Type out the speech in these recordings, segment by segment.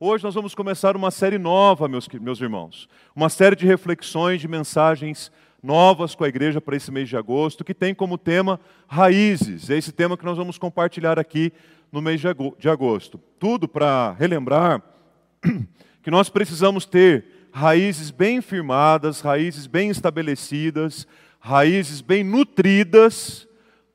Hoje nós vamos começar uma série nova, meus, meus irmãos. Uma série de reflexões, de mensagens novas com a igreja para esse mês de agosto, que tem como tema raízes. É esse tema que nós vamos compartilhar aqui no mês de agosto. Tudo para relembrar que nós precisamos ter raízes bem firmadas, raízes bem estabelecidas, raízes bem nutridas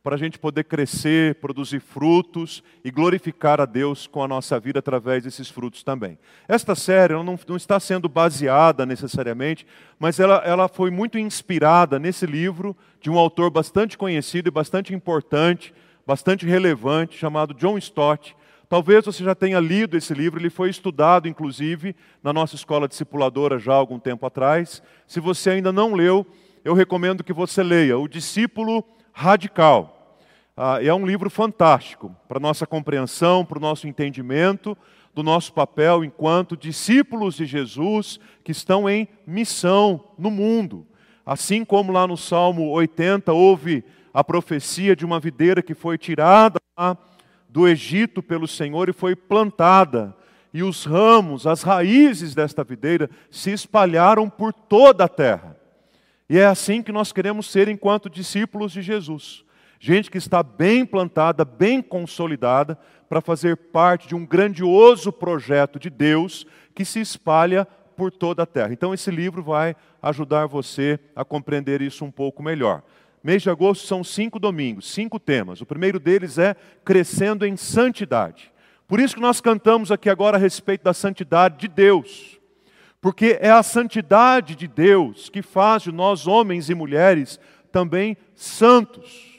para a gente poder crescer, produzir frutos e glorificar a Deus com a nossa vida através desses frutos também. Esta série não, não está sendo baseada necessariamente, mas ela, ela foi muito inspirada nesse livro de um autor bastante conhecido e bastante importante, bastante relevante, chamado John Stott. Talvez você já tenha lido esse livro, ele foi estudado, inclusive, na nossa escola discipuladora já há algum tempo atrás. Se você ainda não leu, eu recomendo que você leia O Discípulo Radical. Ah, é um livro fantástico para nossa compreensão, para o nosso entendimento do nosso papel enquanto discípulos de Jesus que estão em missão no mundo. Assim como lá no Salmo 80 houve a profecia de uma videira que foi tirada do Egito pelo Senhor e foi plantada. E os ramos, as raízes desta videira se espalharam por toda a terra. E é assim que nós queremos ser enquanto discípulos de Jesus. Gente que está bem plantada, bem consolidada, para fazer parte de um grandioso projeto de Deus que se espalha por toda a terra. Então, esse livro vai ajudar você a compreender isso um pouco melhor. Mês de agosto são cinco domingos, cinco temas. O primeiro deles é crescendo em santidade. Por isso que nós cantamos aqui agora a respeito da santidade de Deus porque é a santidade de Deus que faz de nós, homens e mulheres, também santos.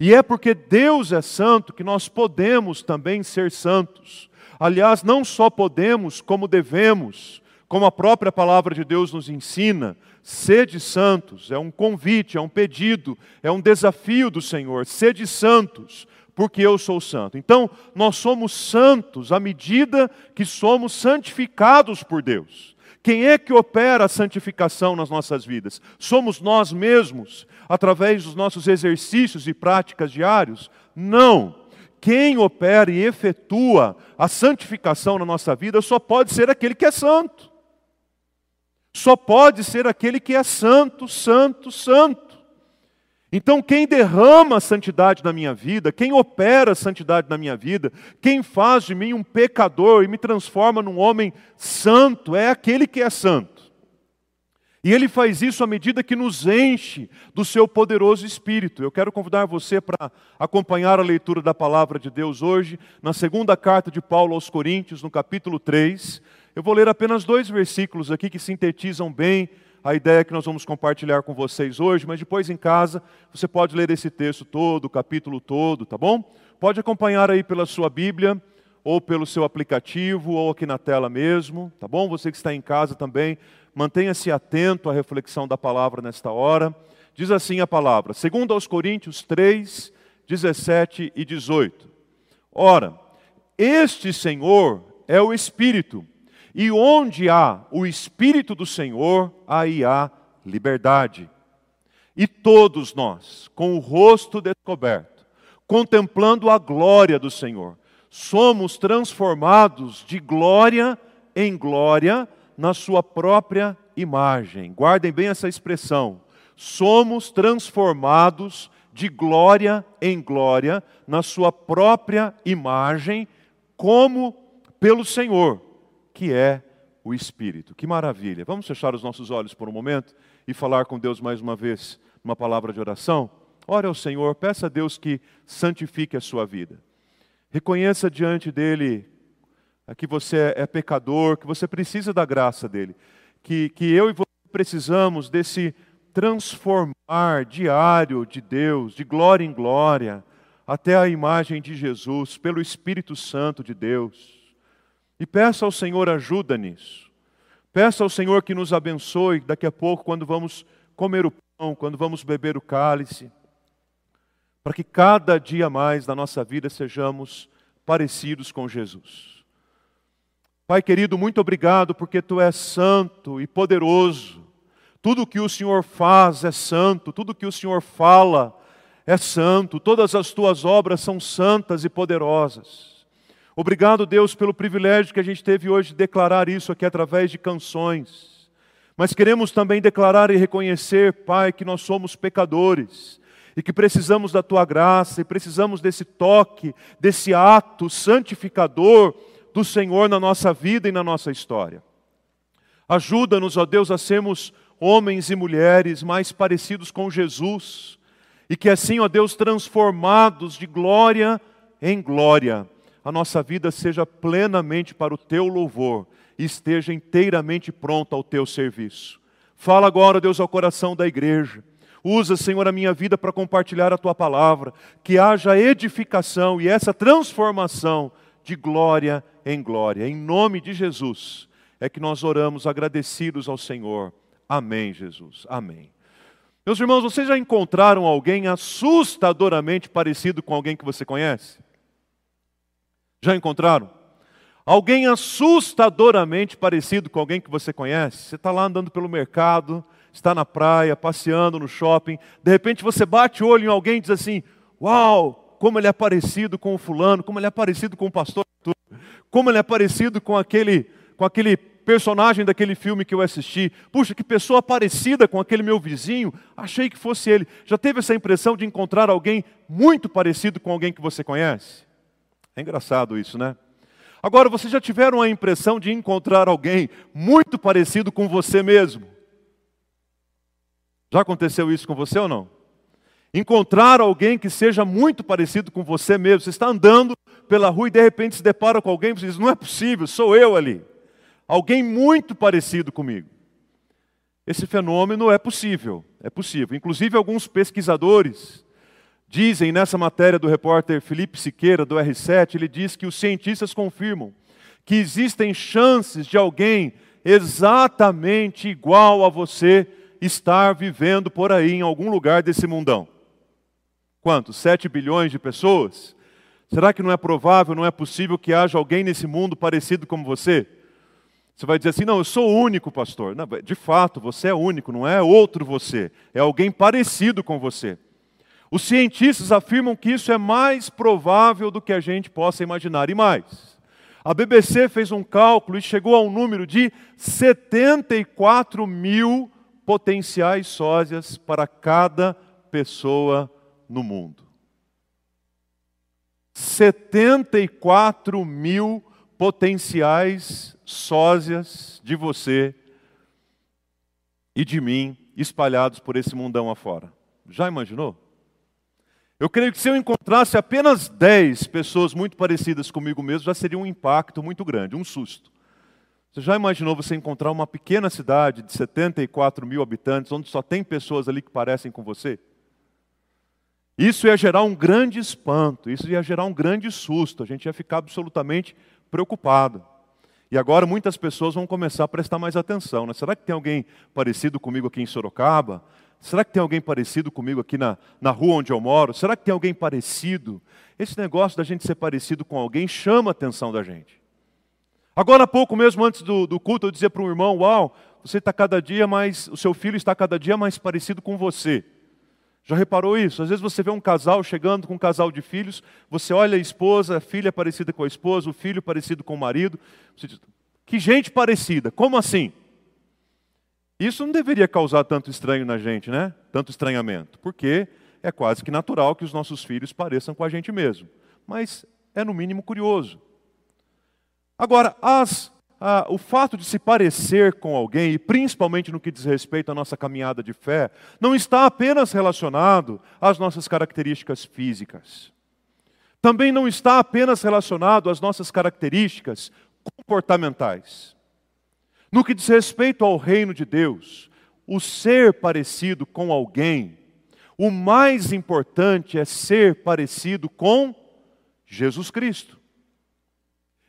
E é porque Deus é santo que nós podemos também ser santos. Aliás, não só podemos, como devemos, como a própria palavra de Deus nos ensina, sede santos, é um convite, é um pedido, é um desafio do Senhor, sede santos, porque eu sou santo. Então, nós somos santos à medida que somos santificados por Deus. Quem é que opera a santificação nas nossas vidas? Somos nós mesmos, através dos nossos exercícios e práticas diários? Não. Quem opera e efetua a santificação na nossa vida só pode ser aquele que é santo. Só pode ser aquele que é santo, santo, santo. Então, quem derrama a santidade na minha vida, quem opera a santidade na minha vida, quem faz de mim um pecador e me transforma num homem santo, é aquele que é santo. E ele faz isso à medida que nos enche do seu poderoso Espírito. Eu quero convidar você para acompanhar a leitura da palavra de Deus hoje, na segunda carta de Paulo aos Coríntios, no capítulo 3. Eu vou ler apenas dois versículos aqui que sintetizam bem a ideia que nós vamos compartilhar com vocês hoje, mas depois em casa você pode ler esse texto todo, o capítulo todo, tá bom? Pode acompanhar aí pela sua Bíblia, ou pelo seu aplicativo, ou aqui na tela mesmo, tá bom? Você que está em casa também, mantenha-se atento à reflexão da palavra nesta hora. Diz assim a palavra, segundo aos Coríntios 3, 17 e 18. Ora, este Senhor é o Espírito, e onde há o Espírito do Senhor, aí há liberdade. E todos nós, com o rosto descoberto, contemplando a glória do Senhor, somos transformados de glória em glória na Sua própria imagem. Guardem bem essa expressão. Somos transformados de glória em glória na Sua própria imagem, como pelo Senhor que é o Espírito. Que maravilha! Vamos fechar os nossos olhos por um momento e falar com Deus mais uma vez, uma palavra de oração? Ore ao Senhor, peça a Deus que santifique a sua vida. Reconheça diante dEle que você é pecador, que você precisa da graça dEle, que, que eu e você precisamos desse transformar diário de Deus, de glória em glória, até a imagem de Jesus, pelo Espírito Santo de Deus. E peça ao Senhor ajuda nisso. Peça ao Senhor que nos abençoe daqui a pouco, quando vamos comer o pão, quando vamos beber o cálice, para que cada dia mais na nossa vida sejamos parecidos com Jesus. Pai querido, muito obrigado porque Tu és santo e poderoso. Tudo que o Senhor faz é santo, tudo que o Senhor fala é santo, todas as Tuas obras são santas e poderosas. Obrigado, Deus, pelo privilégio que a gente teve hoje de declarar isso aqui através de canções. Mas queremos também declarar e reconhecer, Pai, que nós somos pecadores e que precisamos da tua graça e precisamos desse toque, desse ato santificador do Senhor na nossa vida e na nossa história. Ajuda-nos, ó Deus, a sermos homens e mulheres mais parecidos com Jesus e que assim, ó Deus, transformados de glória em glória, a nossa vida seja plenamente para o teu louvor e esteja inteiramente pronta ao teu serviço. Fala agora, Deus, ao coração da igreja. Usa, Senhor, a minha vida para compartilhar a tua palavra, que haja edificação e essa transformação de glória em glória. Em nome de Jesus é que nós oramos agradecidos ao Senhor. Amém, Jesus. Amém. Meus irmãos, vocês já encontraram alguém assustadoramente parecido com alguém que você conhece? Já encontraram? Alguém assustadoramente parecido com alguém que você conhece? Você está lá andando pelo mercado, está na praia, passeando no shopping, de repente você bate o olho em alguém e diz assim: Uau, como ele é parecido com o fulano, como ele é parecido com o pastor, como ele é parecido com aquele, com aquele personagem daquele filme que eu assisti. Puxa, que pessoa parecida com aquele meu vizinho, achei que fosse ele. Já teve essa impressão de encontrar alguém muito parecido com alguém que você conhece? É engraçado isso, né? Agora, vocês já tiveram a impressão de encontrar alguém muito parecido com você mesmo? Já aconteceu isso com você ou não? Encontrar alguém que seja muito parecido com você mesmo. Você está andando pela rua e de repente se depara com alguém e diz: Não é possível, sou eu ali. Alguém muito parecido comigo. Esse fenômeno é possível, é possível. Inclusive, alguns pesquisadores dizem nessa matéria do repórter Felipe Siqueira, do R7, ele diz que os cientistas confirmam que existem chances de alguém exatamente igual a você estar vivendo por aí em algum lugar desse mundão. Quantos? 7 bilhões de pessoas? Será que não é provável, não é possível que haja alguém nesse mundo parecido com você? Você vai dizer assim: não, eu sou único, pastor. Não, de fato, você é único, não é outro você, é alguém parecido com você. Os cientistas afirmam que isso é mais provável do que a gente possa imaginar. E mais, a BBC fez um cálculo e chegou a um número de 74 mil potenciais sósias para cada pessoa no mundo. 74 mil potenciais sósias de você e de mim espalhados por esse mundão afora. Já imaginou? Eu creio que se eu encontrasse apenas 10 pessoas muito parecidas comigo mesmo, já seria um impacto muito grande, um susto. Você já imaginou você encontrar uma pequena cidade de 74 mil habitantes, onde só tem pessoas ali que parecem com você? Isso ia gerar um grande espanto, isso ia gerar um grande susto, a gente ia ficar absolutamente preocupado. E agora muitas pessoas vão começar a prestar mais atenção. Né? Será que tem alguém parecido comigo aqui em Sorocaba? Será que tem alguém parecido comigo aqui na, na rua onde eu moro? Será que tem alguém parecido? Esse negócio da gente ser parecido com alguém chama a atenção da gente. Agora há pouco mesmo, antes do, do culto, eu dizia para um irmão: Uau, você está cada dia mais, o seu filho está cada dia mais parecido com você. Já reparou isso? Às vezes você vê um casal chegando com um casal de filhos, você olha a esposa, a filha parecida com a esposa, o filho parecido com o marido. Você diz, que gente parecida, como assim? Isso não deveria causar tanto estranho na gente, né? Tanto estranhamento, porque é quase que natural que os nossos filhos pareçam com a gente mesmo. Mas é no mínimo curioso. Agora, as, o fato de se parecer com alguém, e principalmente no que diz respeito à nossa caminhada de fé, não está apenas relacionado às nossas características físicas. Também não está apenas relacionado às nossas características comportamentais. No que diz respeito ao reino de Deus, o ser parecido com alguém, o mais importante é ser parecido com Jesus Cristo.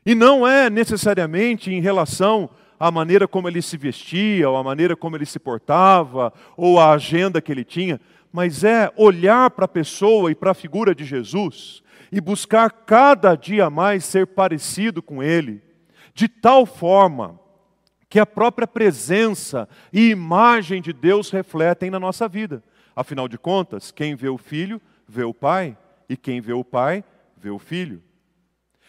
E não é necessariamente em relação à maneira como ele se vestia, ou à maneira como ele se portava, ou à agenda que ele tinha, mas é olhar para a pessoa e para a figura de Jesus e buscar cada dia mais ser parecido com ele, de tal forma que a própria presença e imagem de Deus refletem na nossa vida. Afinal de contas, quem vê o filho, vê o pai, e quem vê o pai, vê o filho.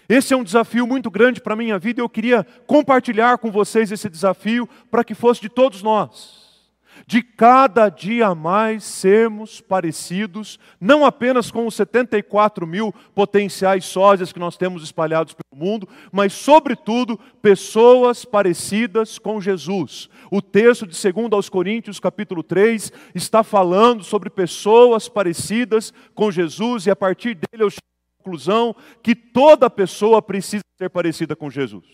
Esse é um desafio muito grande para a minha vida e eu queria compartilhar com vocês esse desafio para que fosse de todos nós de cada dia mais sermos parecidos, não apenas com os 74 mil potenciais sósias que nós temos espalhados pelo mundo, mas, sobretudo, pessoas parecidas com Jesus. O texto de 2 aos Coríntios, capítulo 3, está falando sobre pessoas parecidas com Jesus, e a partir dele eu chego à conclusão que toda pessoa precisa ser parecida com Jesus.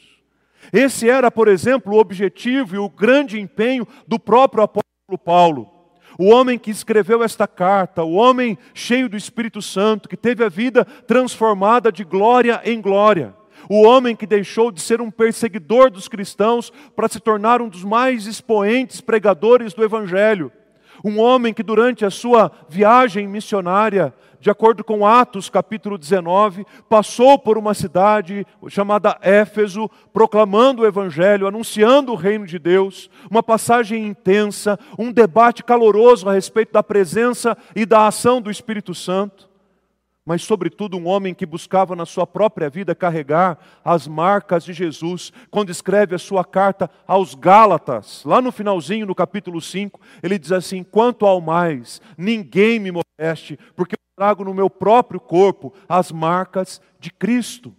Esse era, por exemplo, o objetivo e o grande empenho do próprio apóstolo Paulo, o homem que escreveu esta carta, o homem cheio do Espírito Santo, que teve a vida transformada de glória em glória, o homem que deixou de ser um perseguidor dos cristãos para se tornar um dos mais expoentes pregadores do Evangelho, um homem que durante a sua viagem missionária de acordo com Atos capítulo 19, passou por uma cidade chamada Éfeso, proclamando o Evangelho, anunciando o reino de Deus, uma passagem intensa, um debate caloroso a respeito da presença e da ação do Espírito Santo mas, sobretudo, um homem que buscava na sua própria vida carregar as marcas de Jesus. Quando escreve a sua carta aos Gálatas, lá no finalzinho, no capítulo 5, ele diz assim: Quanto ao mais, ninguém me moleste, porque eu trago no meu próprio corpo as marcas de Cristo.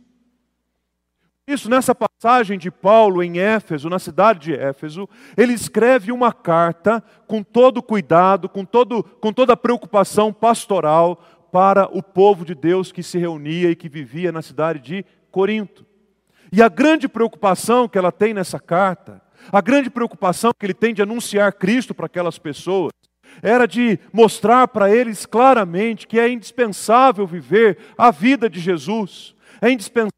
Isso, nessa passagem de Paulo em Éfeso, na cidade de Éfeso, ele escreve uma carta com todo cuidado, com, todo, com toda preocupação pastoral, para o povo de Deus que se reunia e que vivia na cidade de Corinto. E a grande preocupação que ela tem nessa carta, a grande preocupação que ele tem de anunciar Cristo para aquelas pessoas, era de mostrar para eles claramente que é indispensável viver a vida de Jesus, é indispensável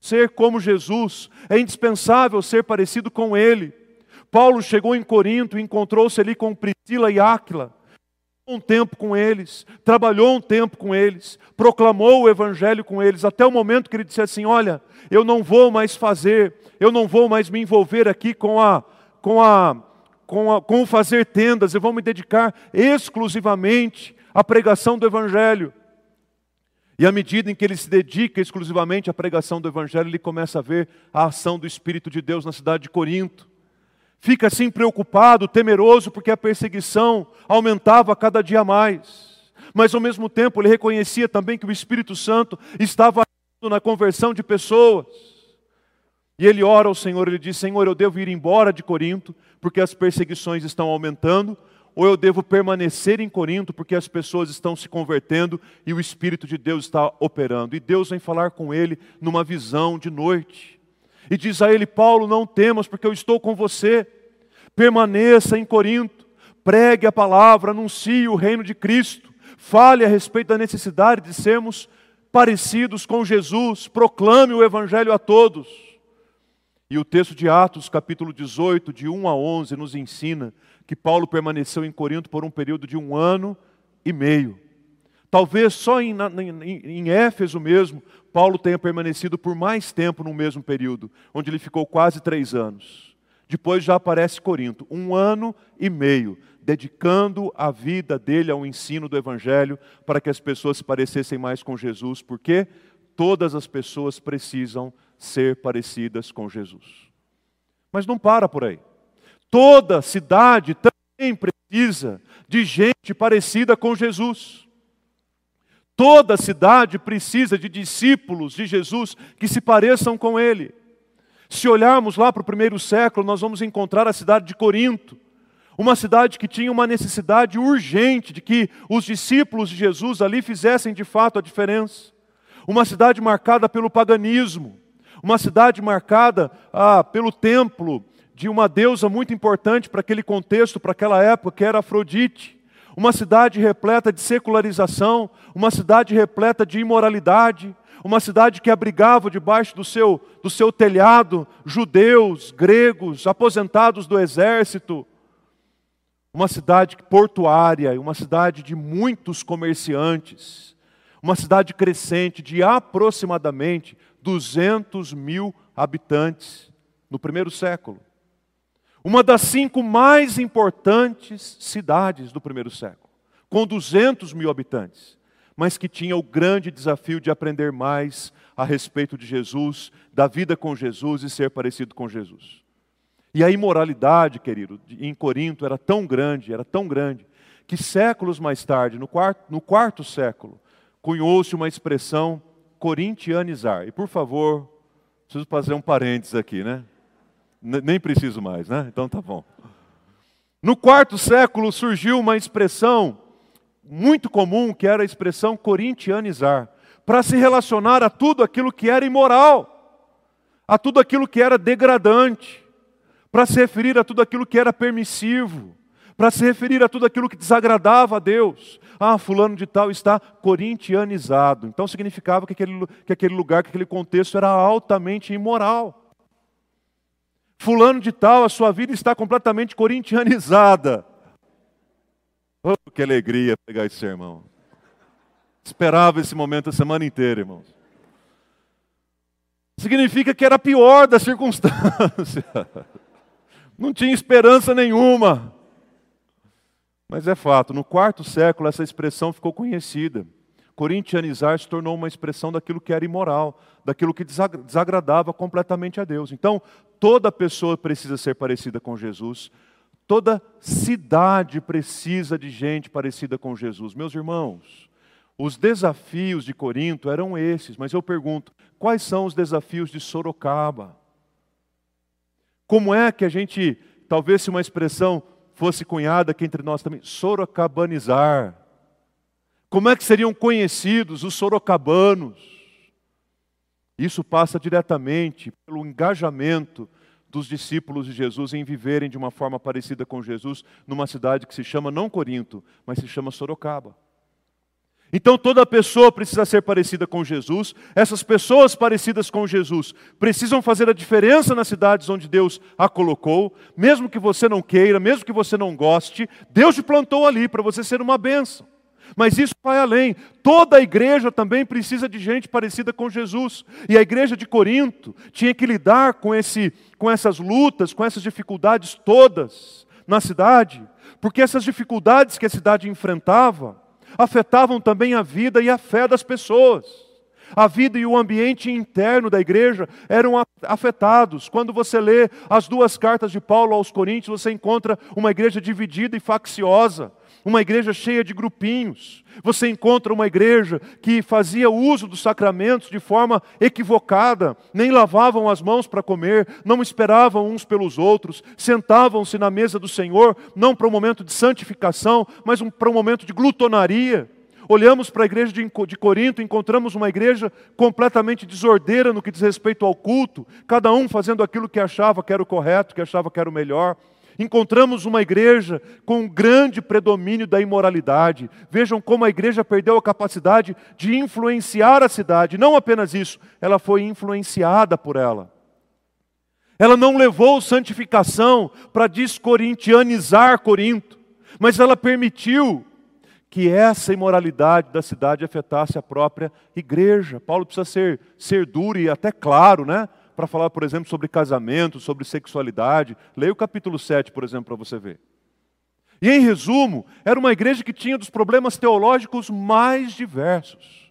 ser como Jesus, é indispensável ser parecido com Ele. Paulo chegou em Corinto e encontrou-se ali com Priscila e Áquila, um tempo com eles, trabalhou um tempo com eles, proclamou o evangelho com eles, até o momento que ele disse assim: Olha, eu não vou mais fazer, eu não vou mais me envolver aqui com a, com a, com, a, com o fazer tendas, eu vou me dedicar exclusivamente à pregação do evangelho. E à medida em que ele se dedica exclusivamente à pregação do evangelho, ele começa a ver a ação do Espírito de Deus na cidade de Corinto fica assim preocupado, temeroso, porque a perseguição aumentava cada dia mais. Mas ao mesmo tempo ele reconhecia também que o Espírito Santo estava na conversão de pessoas. E ele ora ao Senhor, ele diz: Senhor, eu devo ir embora de Corinto, porque as perseguições estão aumentando, ou eu devo permanecer em Corinto, porque as pessoas estão se convertendo e o Espírito de Deus está operando. E Deus vem falar com ele numa visão de noite e diz a ele: Paulo, não temas, porque eu estou com você. Permaneça em Corinto, pregue a palavra, anuncie o reino de Cristo, fale a respeito da necessidade de sermos parecidos com Jesus, proclame o evangelho a todos. E o texto de Atos, capítulo 18, de 1 a 11, nos ensina que Paulo permaneceu em Corinto por um período de um ano e meio. Talvez só em, em, em, Éfeso mesmo, Paulo tenha permanecido por mais tempo no mesmo período, onde ele ficou quase três anos. Depois já aparece Corinto, um ano e meio, dedicando a vida dele ao ensino do Evangelho, para que as pessoas se parecessem mais com Jesus, porque todas as pessoas precisam ser parecidas com Jesus. Mas não para por aí. Toda cidade também precisa de gente parecida com Jesus. Toda cidade precisa de discípulos de Jesus que se pareçam com ele. Se olharmos lá para o primeiro século, nós vamos encontrar a cidade de Corinto, uma cidade que tinha uma necessidade urgente de que os discípulos de Jesus ali fizessem de fato a diferença. Uma cidade marcada pelo paganismo, uma cidade marcada ah, pelo templo de uma deusa muito importante para aquele contexto, para aquela época, que era Afrodite uma cidade repleta de secularização, uma cidade repleta de imoralidade, uma cidade que abrigava debaixo do seu, do seu telhado judeus, gregos, aposentados do exército, uma cidade portuária, uma cidade de muitos comerciantes, uma cidade crescente de aproximadamente 200 mil habitantes no primeiro século uma das cinco mais importantes cidades do primeiro século, com 200 mil habitantes, mas que tinha o grande desafio de aprender mais a respeito de Jesus, da vida com Jesus e ser parecido com Jesus. E a imoralidade, querido, em Corinto era tão grande, era tão grande, que séculos mais tarde, no quarto, no quarto século, cunhou-se uma expressão corintianizar. E por favor, preciso fazer um parênteses aqui, né? Nem preciso mais, né? Então tá bom. No quarto século surgiu uma expressão muito comum, que era a expressão corintianizar, para se relacionar a tudo aquilo que era imoral, a tudo aquilo que era degradante, para se referir a tudo aquilo que era permissivo, para se referir a tudo aquilo que desagradava a Deus. Ah, fulano de tal está corintianizado. Então significava que aquele, que aquele lugar, que aquele contexto era altamente imoral. Fulano de tal, a sua vida está completamente corintianizada. Oh, que alegria pegar esse sermão. Esperava esse momento a semana inteira, irmãos. Significa que era pior da circunstância. Não tinha esperança nenhuma. Mas é fato, no quarto século essa expressão ficou conhecida. Corintianizar se tornou uma expressão daquilo que era imoral, daquilo que desagradava completamente a Deus. Então, toda pessoa precisa ser parecida com Jesus, toda cidade precisa de gente parecida com Jesus. Meus irmãos, os desafios de Corinto eram esses, mas eu pergunto: quais são os desafios de Sorocaba? Como é que a gente, talvez se uma expressão fosse cunhada aqui entre nós também, sorocabanizar? Como é que seriam conhecidos os sorocabanos? Isso passa diretamente pelo engajamento dos discípulos de Jesus em viverem de uma forma parecida com Jesus numa cidade que se chama não Corinto, mas se chama Sorocaba. Então toda pessoa precisa ser parecida com Jesus. Essas pessoas parecidas com Jesus precisam fazer a diferença nas cidades onde Deus a colocou, mesmo que você não queira, mesmo que você não goste, Deus te plantou ali para você ser uma bênção. Mas isso vai além. Toda a igreja também precisa de gente parecida com Jesus. E a igreja de Corinto tinha que lidar com, esse, com essas lutas, com essas dificuldades todas na cidade, porque essas dificuldades que a cidade enfrentava afetavam também a vida e a fé das pessoas. A vida e o ambiente interno da igreja eram afetados. Quando você lê as duas cartas de Paulo aos Coríntios, você encontra uma igreja dividida e facciosa uma igreja cheia de grupinhos. Você encontra uma igreja que fazia uso dos sacramentos de forma equivocada, nem lavavam as mãos para comer, não esperavam uns pelos outros, sentavam-se na mesa do Senhor, não para um momento de santificação, mas um, para um momento de glutonaria. Olhamos para a igreja de, Corinto, encontramos uma igreja completamente desordeira no que diz respeito ao culto, cada um fazendo aquilo que achava que era o correto, que achava que era o melhor. Encontramos uma igreja com um grande predomínio da imoralidade. Vejam como a igreja perdeu a capacidade de influenciar a cidade. Não apenas isso, ela foi influenciada por ela. Ela não levou santificação para descorintianizar Corinto, mas ela permitiu que essa imoralidade da cidade afetasse a própria igreja. Paulo precisa ser, ser duro e até claro, né? Para falar, por exemplo, sobre casamento, sobre sexualidade. Leia o capítulo 7, por exemplo, para você ver. E em resumo, era uma igreja que tinha dos problemas teológicos mais diversos.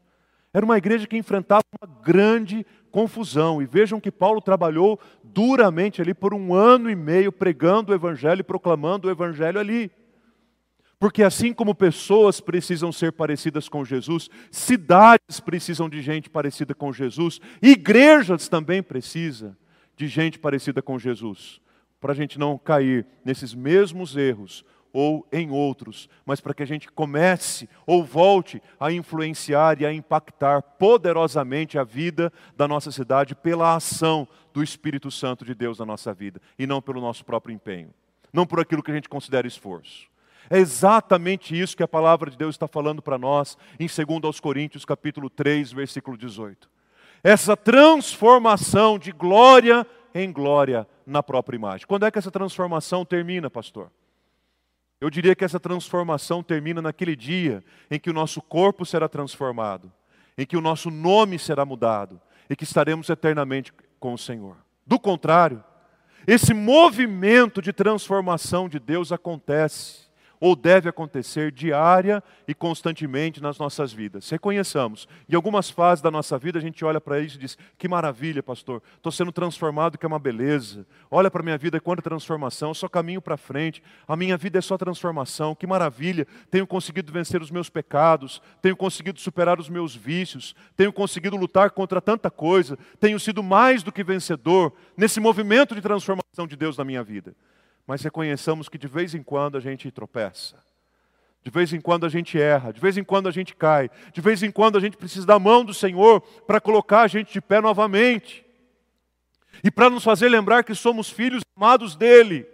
Era uma igreja que enfrentava uma grande confusão. E vejam que Paulo trabalhou duramente ali por um ano e meio pregando o evangelho e proclamando o evangelho ali. Porque assim como pessoas precisam ser parecidas com Jesus, cidades precisam de gente parecida com Jesus, igrejas também precisam de gente parecida com Jesus, para a gente não cair nesses mesmos erros ou em outros, mas para que a gente comece ou volte a influenciar e a impactar poderosamente a vida da nossa cidade pela ação do Espírito Santo de Deus na nossa vida e não pelo nosso próprio empenho, não por aquilo que a gente considera esforço. É exatamente isso que a palavra de Deus está falando para nós em 2 Coríntios capítulo 3, versículo 18. Essa transformação de glória em glória na própria imagem. Quando é que essa transformação termina, pastor? Eu diria que essa transformação termina naquele dia em que o nosso corpo será transformado, em que o nosso nome será mudado e que estaremos eternamente com o Senhor. Do contrário, esse movimento de transformação de Deus acontece ou deve acontecer diária e constantemente nas nossas vidas. Reconheçamos. Em algumas fases da nossa vida a gente olha para isso e diz: que maravilha, pastor, estou sendo transformado, que é uma beleza. Olha para a minha vida, quanta transformação, só caminho para frente. A minha vida é só transformação, que maravilha. Tenho conseguido vencer os meus pecados, tenho conseguido superar os meus vícios, tenho conseguido lutar contra tanta coisa, tenho sido mais do que vencedor nesse movimento de transformação de Deus na minha vida mas reconheçamos que de vez em quando a gente tropeça. De vez em quando a gente erra, de vez em quando a gente cai, de vez em quando a gente precisa da mão do Senhor para colocar a gente de pé novamente. E para nos fazer lembrar que somos filhos amados dEle.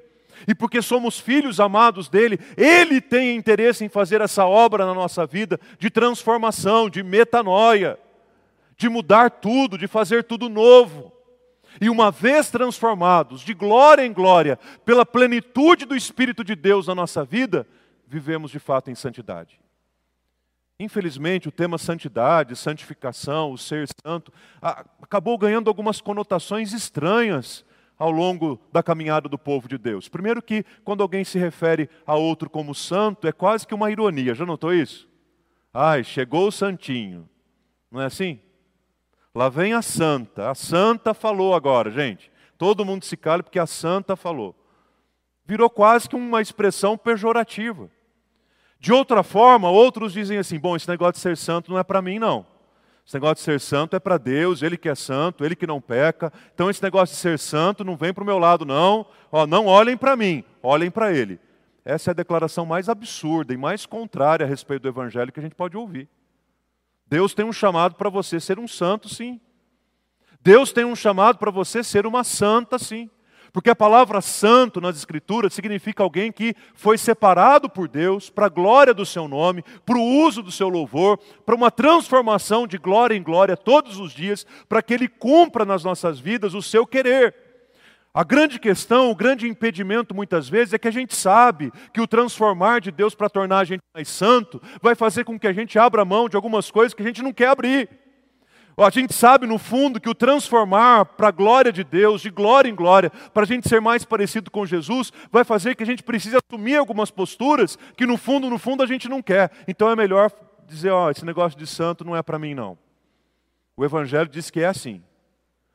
E porque somos filhos amados dele, ele tem interesse em fazer essa obra na nossa vida de transformação, de metanoia, de mudar tudo, de fazer tudo novo. E uma vez transformados de glória em glória, pela plenitude do Espírito de Deus na nossa vida, vivemos de fato em santidade. Infelizmente, o tema santidade, santificação, o ser santo, acabou ganhando algumas conotações estranhas ao longo da caminhada do povo de Deus. Primeiro que quando alguém se refere a outro como santo, é quase que uma ironia. Já notou isso? Ai, chegou o santinho. Não é assim? Lá vem a santa. A santa falou agora, gente. Todo mundo se cala porque a santa falou. Virou quase que uma expressão pejorativa. De outra forma, outros dizem assim: bom, esse negócio de ser santo não é para mim, não. Esse negócio de ser santo é para Deus, Ele que é santo, Ele que não peca. Então esse negócio de ser santo não vem para o meu lado, não. Ó, não olhem para mim, olhem para Ele. Essa é a declaração mais absurda e mais contrária a respeito do Evangelho que a gente pode ouvir. Deus tem um chamado para você ser um santo, sim. Deus tem um chamado para você ser uma santa, sim. Porque a palavra santo nas Escrituras significa alguém que foi separado por Deus para a glória do seu nome, para o uso do seu louvor, para uma transformação de glória em glória todos os dias, para que ele cumpra nas nossas vidas o seu querer. A grande questão, o grande impedimento muitas vezes é que a gente sabe que o transformar de Deus para tornar a gente mais santo vai fazer com que a gente abra mão de algumas coisas que a gente não quer abrir. A gente sabe no fundo que o transformar para a glória de Deus, de glória em glória, para a gente ser mais parecido com Jesus, vai fazer que a gente precise assumir algumas posturas que no fundo, no fundo a gente não quer. Então é melhor dizer, ó, esse negócio de santo não é para mim não. O Evangelho diz que é assim.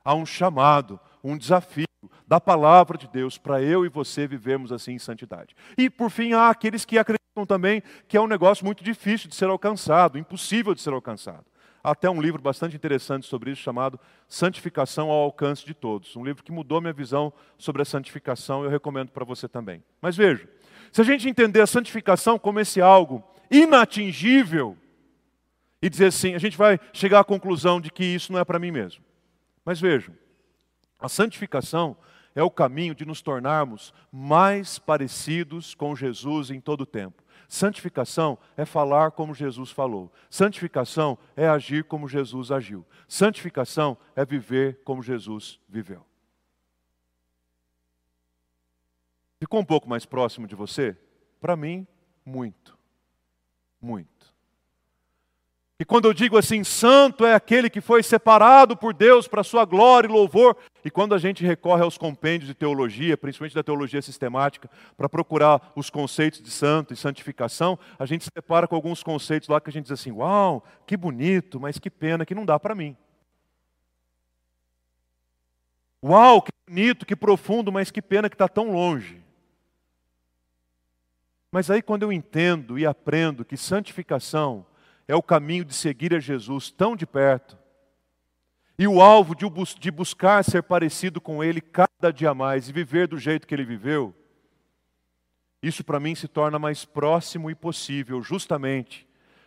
Há um chamado, um desafio da palavra de Deus para eu e você vivermos assim em santidade. E por fim, há aqueles que acreditam também que é um negócio muito difícil de ser alcançado, impossível de ser alcançado. Há até um livro bastante interessante sobre isso chamado Santificação ao Alcance de Todos. Um livro que mudou minha visão sobre a santificação eu recomendo para você também. Mas veja, se a gente entender a santificação como esse algo inatingível, e dizer assim, a gente vai chegar à conclusão de que isso não é para mim mesmo. Mas vejam, a santificação é o caminho de nos tornarmos mais parecidos com Jesus em todo o tempo. Santificação é falar como Jesus falou. Santificação é agir como Jesus agiu. Santificação é viver como Jesus viveu. Ficou um pouco mais próximo de você? Para mim, muito. Muito. E quando eu digo assim, santo é aquele que foi separado por Deus para sua glória e louvor. E quando a gente recorre aos compêndios de teologia, principalmente da teologia sistemática, para procurar os conceitos de santo e santificação, a gente se depara com alguns conceitos lá que a gente diz assim: uau, que bonito, mas que pena que não dá para mim. Uau, que bonito, que profundo, mas que pena que está tão longe. Mas aí quando eu entendo e aprendo que santificação é o caminho de seguir a Jesus tão de perto. E o alvo de, de buscar ser parecido com Ele cada dia mais e viver do jeito que Ele viveu, isso para mim se torna mais próximo e possível, justamente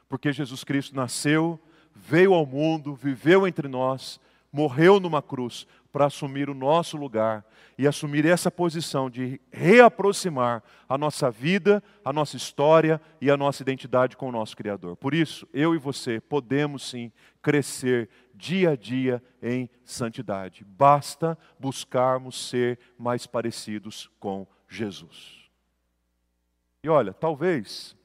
porque Jesus Cristo nasceu, veio ao mundo, viveu entre nós, morreu numa cruz para assumir o nosso lugar e assumir essa posição de reaproximar a nossa vida, a nossa história e a nossa identidade com o nosso Criador. Por isso, eu e você podemos sim crescer dia a dia em santidade. Basta buscarmos ser mais parecidos com Jesus. E olha, talvez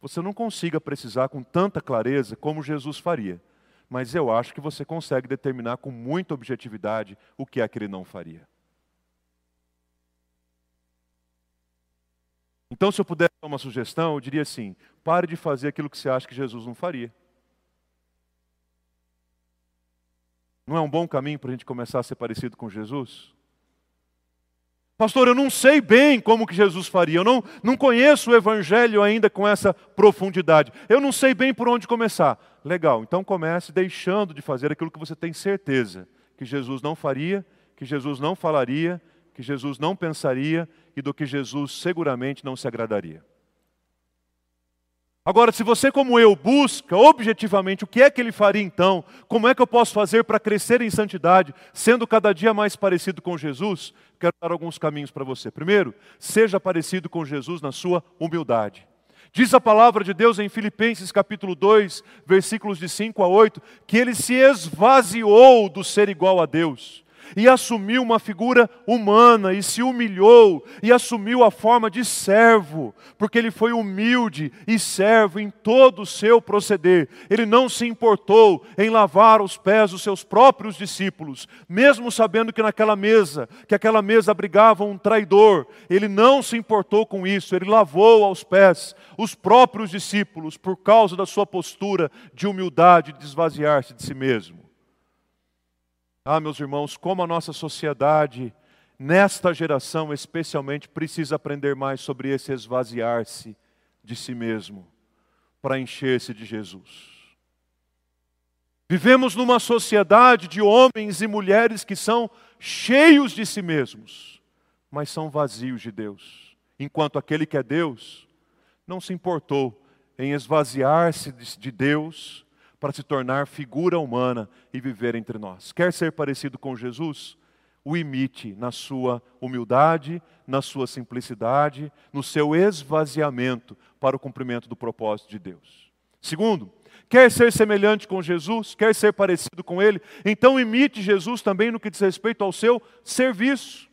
você não consiga precisar com tanta clareza como Jesus faria mas eu acho que você consegue determinar com muita objetividade o que é que ele não faria. Então, se eu pudesse dar uma sugestão, eu diria assim: pare de fazer aquilo que você acha que Jesus não faria. Não é um bom caminho para a gente começar a ser parecido com Jesus? Pastor, eu não sei bem como que Jesus faria, eu não, não conheço o Evangelho ainda com essa profundidade, eu não sei bem por onde começar. Legal, então comece deixando de fazer aquilo que você tem certeza que Jesus não faria, que Jesus não falaria, que Jesus não pensaria e do que Jesus seguramente não se agradaria. Agora, se você, como eu, busca objetivamente o que é que ele faria então, como é que eu posso fazer para crescer em santidade, sendo cada dia mais parecido com Jesus, quero dar alguns caminhos para você. Primeiro, seja parecido com Jesus na sua humildade. Diz a palavra de Deus em Filipenses capítulo 2, versículos de 5 a 8, que ele se esvaziou do ser igual a Deus e assumiu uma figura humana e se humilhou e assumiu a forma de servo, porque ele foi humilde e servo em todo o seu proceder. Ele não se importou em lavar os pés dos seus próprios discípulos, mesmo sabendo que naquela mesa, que aquela mesa abrigava um traidor, ele não se importou com isso, ele lavou aos pés os próprios discípulos por causa da sua postura de humildade, de esvaziar-se de si mesmo. Ah, meus irmãos, como a nossa sociedade, nesta geração especialmente, precisa aprender mais sobre esse esvaziar-se de si mesmo, para encher-se de Jesus. Vivemos numa sociedade de homens e mulheres que são cheios de si mesmos, mas são vazios de Deus, enquanto aquele que é Deus não se importou em esvaziar-se de Deus para se tornar figura humana e viver entre nós. Quer ser parecido com Jesus? O imite na sua humildade, na sua simplicidade, no seu esvaziamento para o cumprimento do propósito de Deus. Segundo, quer ser semelhante com Jesus, quer ser parecido com Ele, então imite Jesus também no que diz respeito ao seu serviço.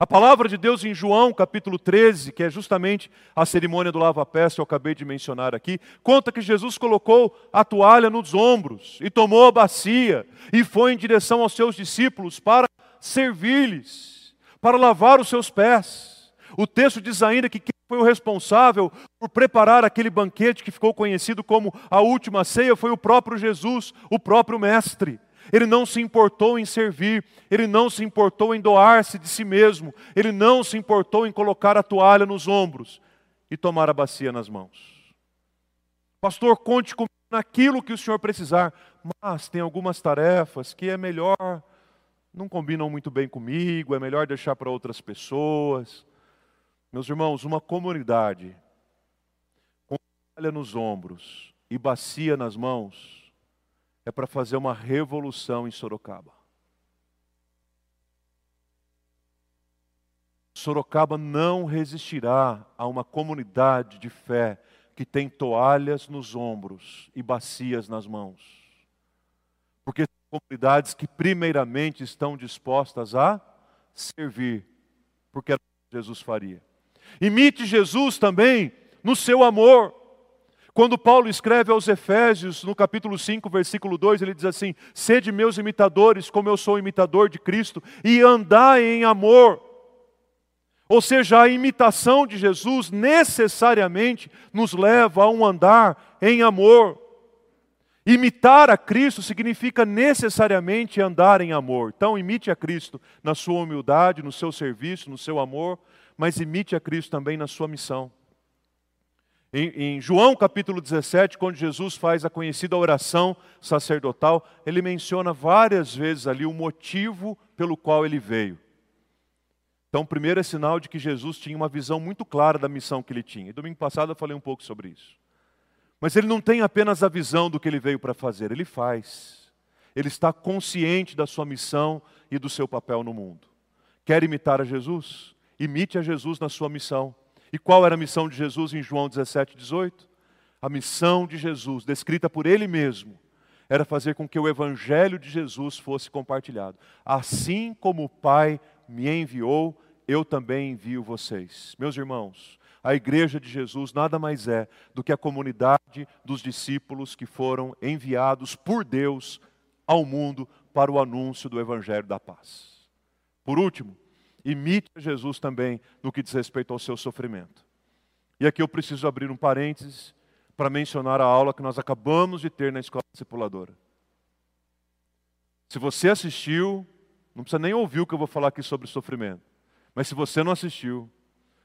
A palavra de Deus em João, capítulo 13, que é justamente a cerimônia do lava-pés que eu acabei de mencionar aqui, conta que Jesus colocou a toalha nos ombros e tomou a bacia e foi em direção aos seus discípulos para servir-lhes, para lavar os seus pés. O texto diz ainda que quem foi o responsável por preparar aquele banquete que ficou conhecido como a última ceia foi o próprio Jesus, o próprio Mestre. Ele não se importou em servir, ele não se importou em doar-se de si mesmo, ele não se importou em colocar a toalha nos ombros e tomar a bacia nas mãos. Pastor, conte comigo naquilo que o senhor precisar, mas tem algumas tarefas que é melhor, não combinam muito bem comigo, é melhor deixar para outras pessoas. Meus irmãos, uma comunidade com toalha nos ombros e bacia nas mãos, é para fazer uma revolução em Sorocaba. Sorocaba não resistirá a uma comunidade de fé que tem toalhas nos ombros e bacias nas mãos. Porque são comunidades que primeiramente estão dispostas a servir, porque era o que Jesus faria. Imite Jesus também no seu amor. Quando Paulo escreve aos Efésios, no capítulo 5, versículo 2, ele diz assim: Sede meus imitadores, como eu sou imitador de Cristo, e andai em amor. Ou seja, a imitação de Jesus necessariamente nos leva a um andar em amor. Imitar a Cristo significa necessariamente andar em amor. Então, imite a Cristo na sua humildade, no seu serviço, no seu amor, mas imite a Cristo também na sua missão. Em, em, João capítulo 17, quando Jesus faz a conhecida oração sacerdotal, ele menciona várias vezes ali o motivo pelo qual ele veio. Então, primeiro é sinal de que Jesus tinha uma visão muito clara da missão que ele tinha. E domingo passado eu falei um pouco sobre isso. Mas ele não tem apenas a visão do que ele veio para fazer, ele faz. Ele está consciente da sua missão e do seu papel no mundo. Quer imitar a Jesus? Imite a Jesus na sua missão. E qual era a missão de Jesus em João 17, 18? A missão de Jesus, descrita por ele mesmo, era fazer com que o evangelho de Jesus fosse compartilhado. Assim como o Pai me enviou, eu também envio vocês. Meus irmãos, a igreja de Jesus nada mais é do que a comunidade dos discípulos que foram enviados por Deus ao mundo para o anúncio do evangelho da paz. Por último, imite Jesus também no que diz respeito ao seu sofrimento. E aqui eu preciso abrir um parênteses para mencionar a aula que nós acabamos de ter na escola discipuladora. Se você assistiu, não precisa nem ouvir o que eu vou falar aqui sobre sofrimento. Mas se você não assistiu,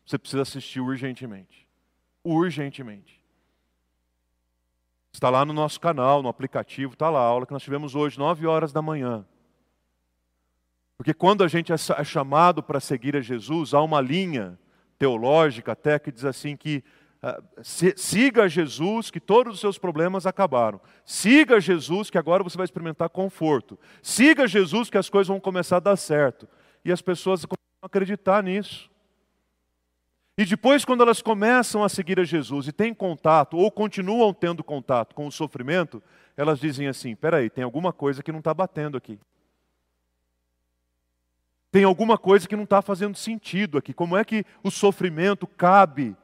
você precisa assistir urgentemente. Urgentemente. Está lá no nosso canal, no aplicativo, está lá a aula que nós tivemos hoje, 9 horas da manhã. Porque quando a gente é, é chamado para seguir a Jesus, há uma linha teológica até que diz assim que uh, siga Jesus que todos os seus problemas acabaram. Siga Jesus que agora você vai experimentar conforto. Siga Jesus que as coisas vão começar a dar certo. E as pessoas começam a acreditar nisso. E depois, quando elas começam a seguir a Jesus e têm contato, ou continuam tendo contato com o sofrimento, elas dizem assim: peraí, tem alguma coisa que não está batendo aqui. Tem alguma coisa que não está fazendo sentido aqui. Como é que o sofrimento cabe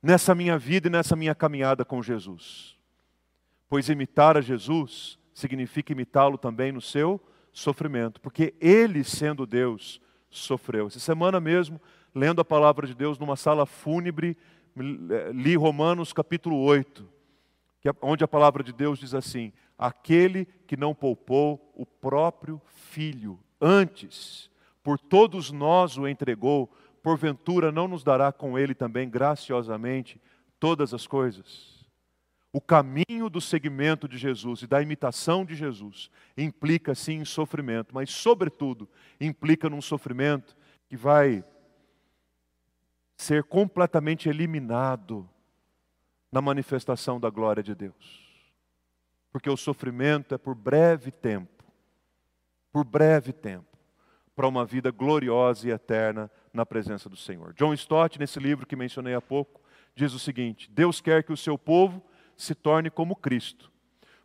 nessa minha vida e nessa minha caminhada com Jesus? Pois imitar a Jesus significa imitá-lo também no seu sofrimento, porque ele, sendo Deus, sofreu. Essa semana mesmo, lendo a palavra de Deus numa sala fúnebre, li Romanos capítulo 8, é onde a palavra de Deus diz assim: Aquele que não poupou o próprio filho, antes por todos nós o entregou, porventura não nos dará com ele também graciosamente todas as coisas? O caminho do seguimento de Jesus e da imitação de Jesus implica sim em sofrimento, mas, sobretudo, implica num sofrimento que vai ser completamente eliminado na manifestação da glória de Deus. Porque o sofrimento é por breve tempo, por breve tempo para uma vida gloriosa e eterna na presença do Senhor. John Stott, nesse livro que mencionei há pouco, diz o seguinte: Deus quer que o seu povo se torne como Cristo,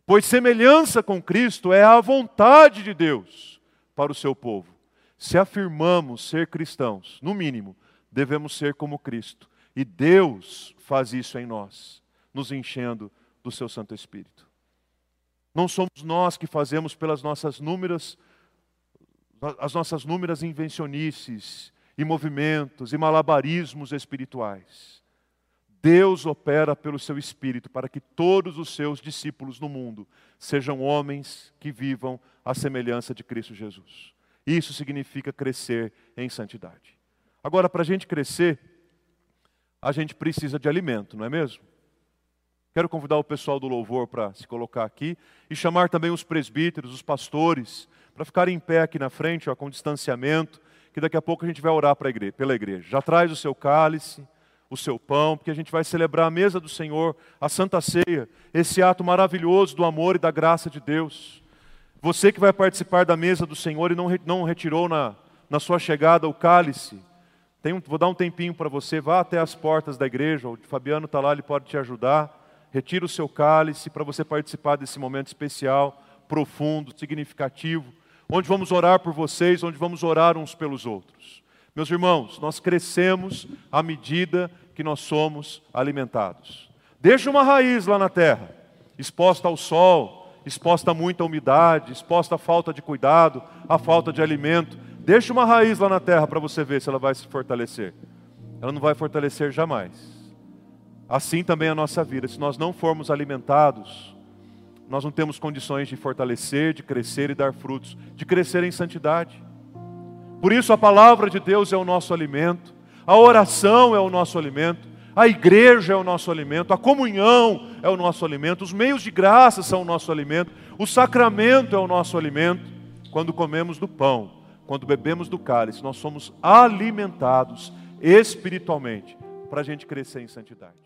pois semelhança com Cristo é a vontade de Deus para o seu povo. Se afirmamos ser cristãos, no mínimo, devemos ser como Cristo. E Deus faz isso em nós, nos enchendo do seu Santo Espírito. Não somos nós que fazemos pelas nossas númeras as nossas númeras invencionices e movimentos e malabarismos espirituais. Deus opera pelo seu Espírito para que todos os seus discípulos no mundo sejam homens que vivam à semelhança de Cristo Jesus. Isso significa crescer em santidade. Agora, para a gente crescer, a gente precisa de alimento, não é mesmo? Quero convidar o pessoal do louvor para se colocar aqui e chamar também os presbíteros, os pastores, para ficarem em pé aqui na frente, ó, com distanciamento, que daqui a pouco a gente vai orar igreja, pela igreja. Já traz o seu cálice, o seu pão, porque a gente vai celebrar a mesa do Senhor, a Santa Ceia, esse ato maravilhoso do amor e da graça de Deus. Você que vai participar da mesa do Senhor e não, não retirou na, na sua chegada o cálice, um, vou dar um tempinho para você, vá até as portas da igreja, o Fabiano está lá, ele pode te ajudar. Retira o seu cálice para você participar desse momento especial, profundo, significativo onde vamos orar por vocês, onde vamos orar uns pelos outros. Meus irmãos, nós crescemos à medida que nós somos alimentados. Deixa uma raiz lá na terra, exposta ao sol, exposta a muita umidade, exposta à falta de cuidado, à falta de alimento. Deixa uma raiz lá na terra para você ver se ela vai se fortalecer. Ela não vai fortalecer jamais. Assim também a nossa vida, se nós não formos alimentados, nós não temos condições de fortalecer, de crescer e dar frutos, de crescer em santidade. Por isso a palavra de Deus é o nosso alimento, a oração é o nosso alimento, a igreja é o nosso alimento, a comunhão é o nosso alimento, os meios de graça são o nosso alimento, o sacramento é o nosso alimento. Quando comemos do pão, quando bebemos do cálice, nós somos alimentados espiritualmente para a gente crescer em santidade.